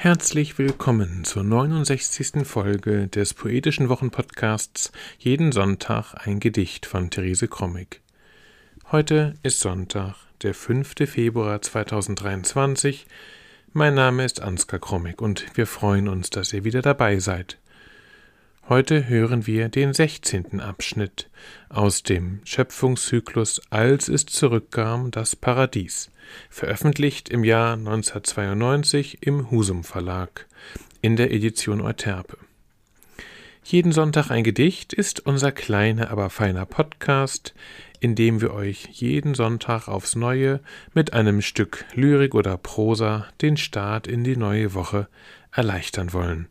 Herzlich willkommen zur 69. Folge des Poetischen Wochenpodcasts Jeden Sonntag ein Gedicht von Therese Krommig. Heute ist Sonntag, der 5. Februar 2023. Mein Name ist Ansgar Krommig und wir freuen uns, dass ihr wieder dabei seid. Heute hören wir den 16. Abschnitt aus dem Schöpfungszyklus Als es zurückkam, das Paradies veröffentlicht im Jahr 1992 im Husum Verlag in der Edition Euterpe. Jeden Sonntag ein Gedicht ist unser kleiner, aber feiner Podcast, in dem wir euch jeden Sonntag aufs Neue mit einem Stück Lyrik oder Prosa den Start in die neue Woche erleichtern wollen.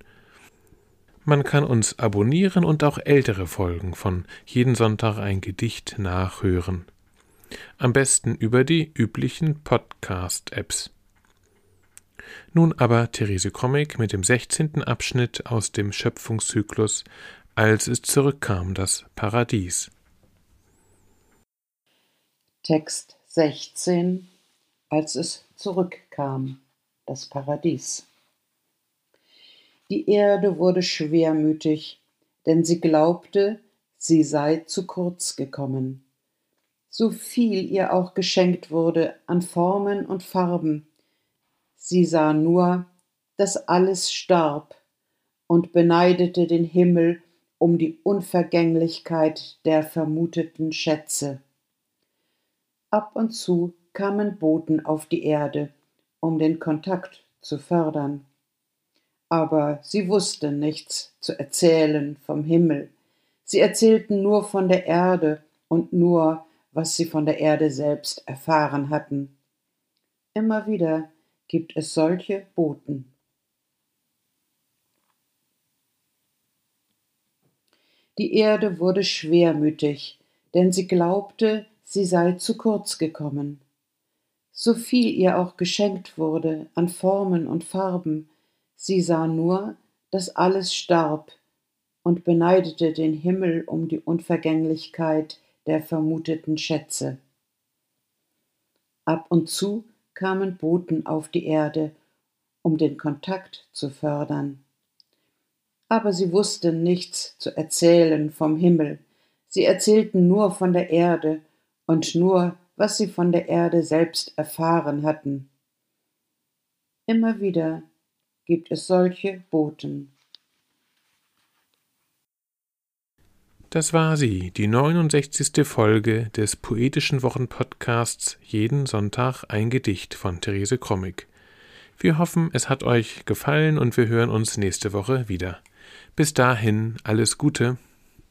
Man kann uns abonnieren und auch ältere Folgen von Jeden Sonntag ein Gedicht nachhören. Am besten über die üblichen Podcast-Apps. Nun aber Therese Comic mit dem 16. Abschnitt aus dem Schöpfungszyklus Als es zurückkam, das Paradies. Text 16 Als es zurückkam, das Paradies. Die Erde wurde schwermütig, denn sie glaubte, sie sei zu kurz gekommen so viel ihr auch geschenkt wurde an Formen und Farben. Sie sah nur, dass alles starb und beneidete den Himmel um die Unvergänglichkeit der vermuteten Schätze. Ab und zu kamen Boten auf die Erde, um den Kontakt zu fördern. Aber sie wussten nichts zu erzählen vom Himmel. Sie erzählten nur von der Erde und nur was sie von der Erde selbst erfahren hatten. Immer wieder gibt es solche Boten. Die Erde wurde schwermütig, denn sie glaubte, sie sei zu kurz gekommen. So viel ihr auch geschenkt wurde an Formen und Farben, sie sah nur, dass alles starb und beneidete den Himmel um die Unvergänglichkeit der vermuteten Schätze. Ab und zu kamen Boten auf die Erde, um den Kontakt zu fördern. Aber sie wussten nichts zu erzählen vom Himmel, sie erzählten nur von der Erde und nur, was sie von der Erde selbst erfahren hatten. Immer wieder gibt es solche Boten. Das war sie, die 69. Folge des Poetischen Wochenpodcasts Jeden Sonntag ein Gedicht von Therese Krommig. Wir hoffen, es hat euch gefallen und wir hören uns nächste Woche wieder. Bis dahin alles Gute.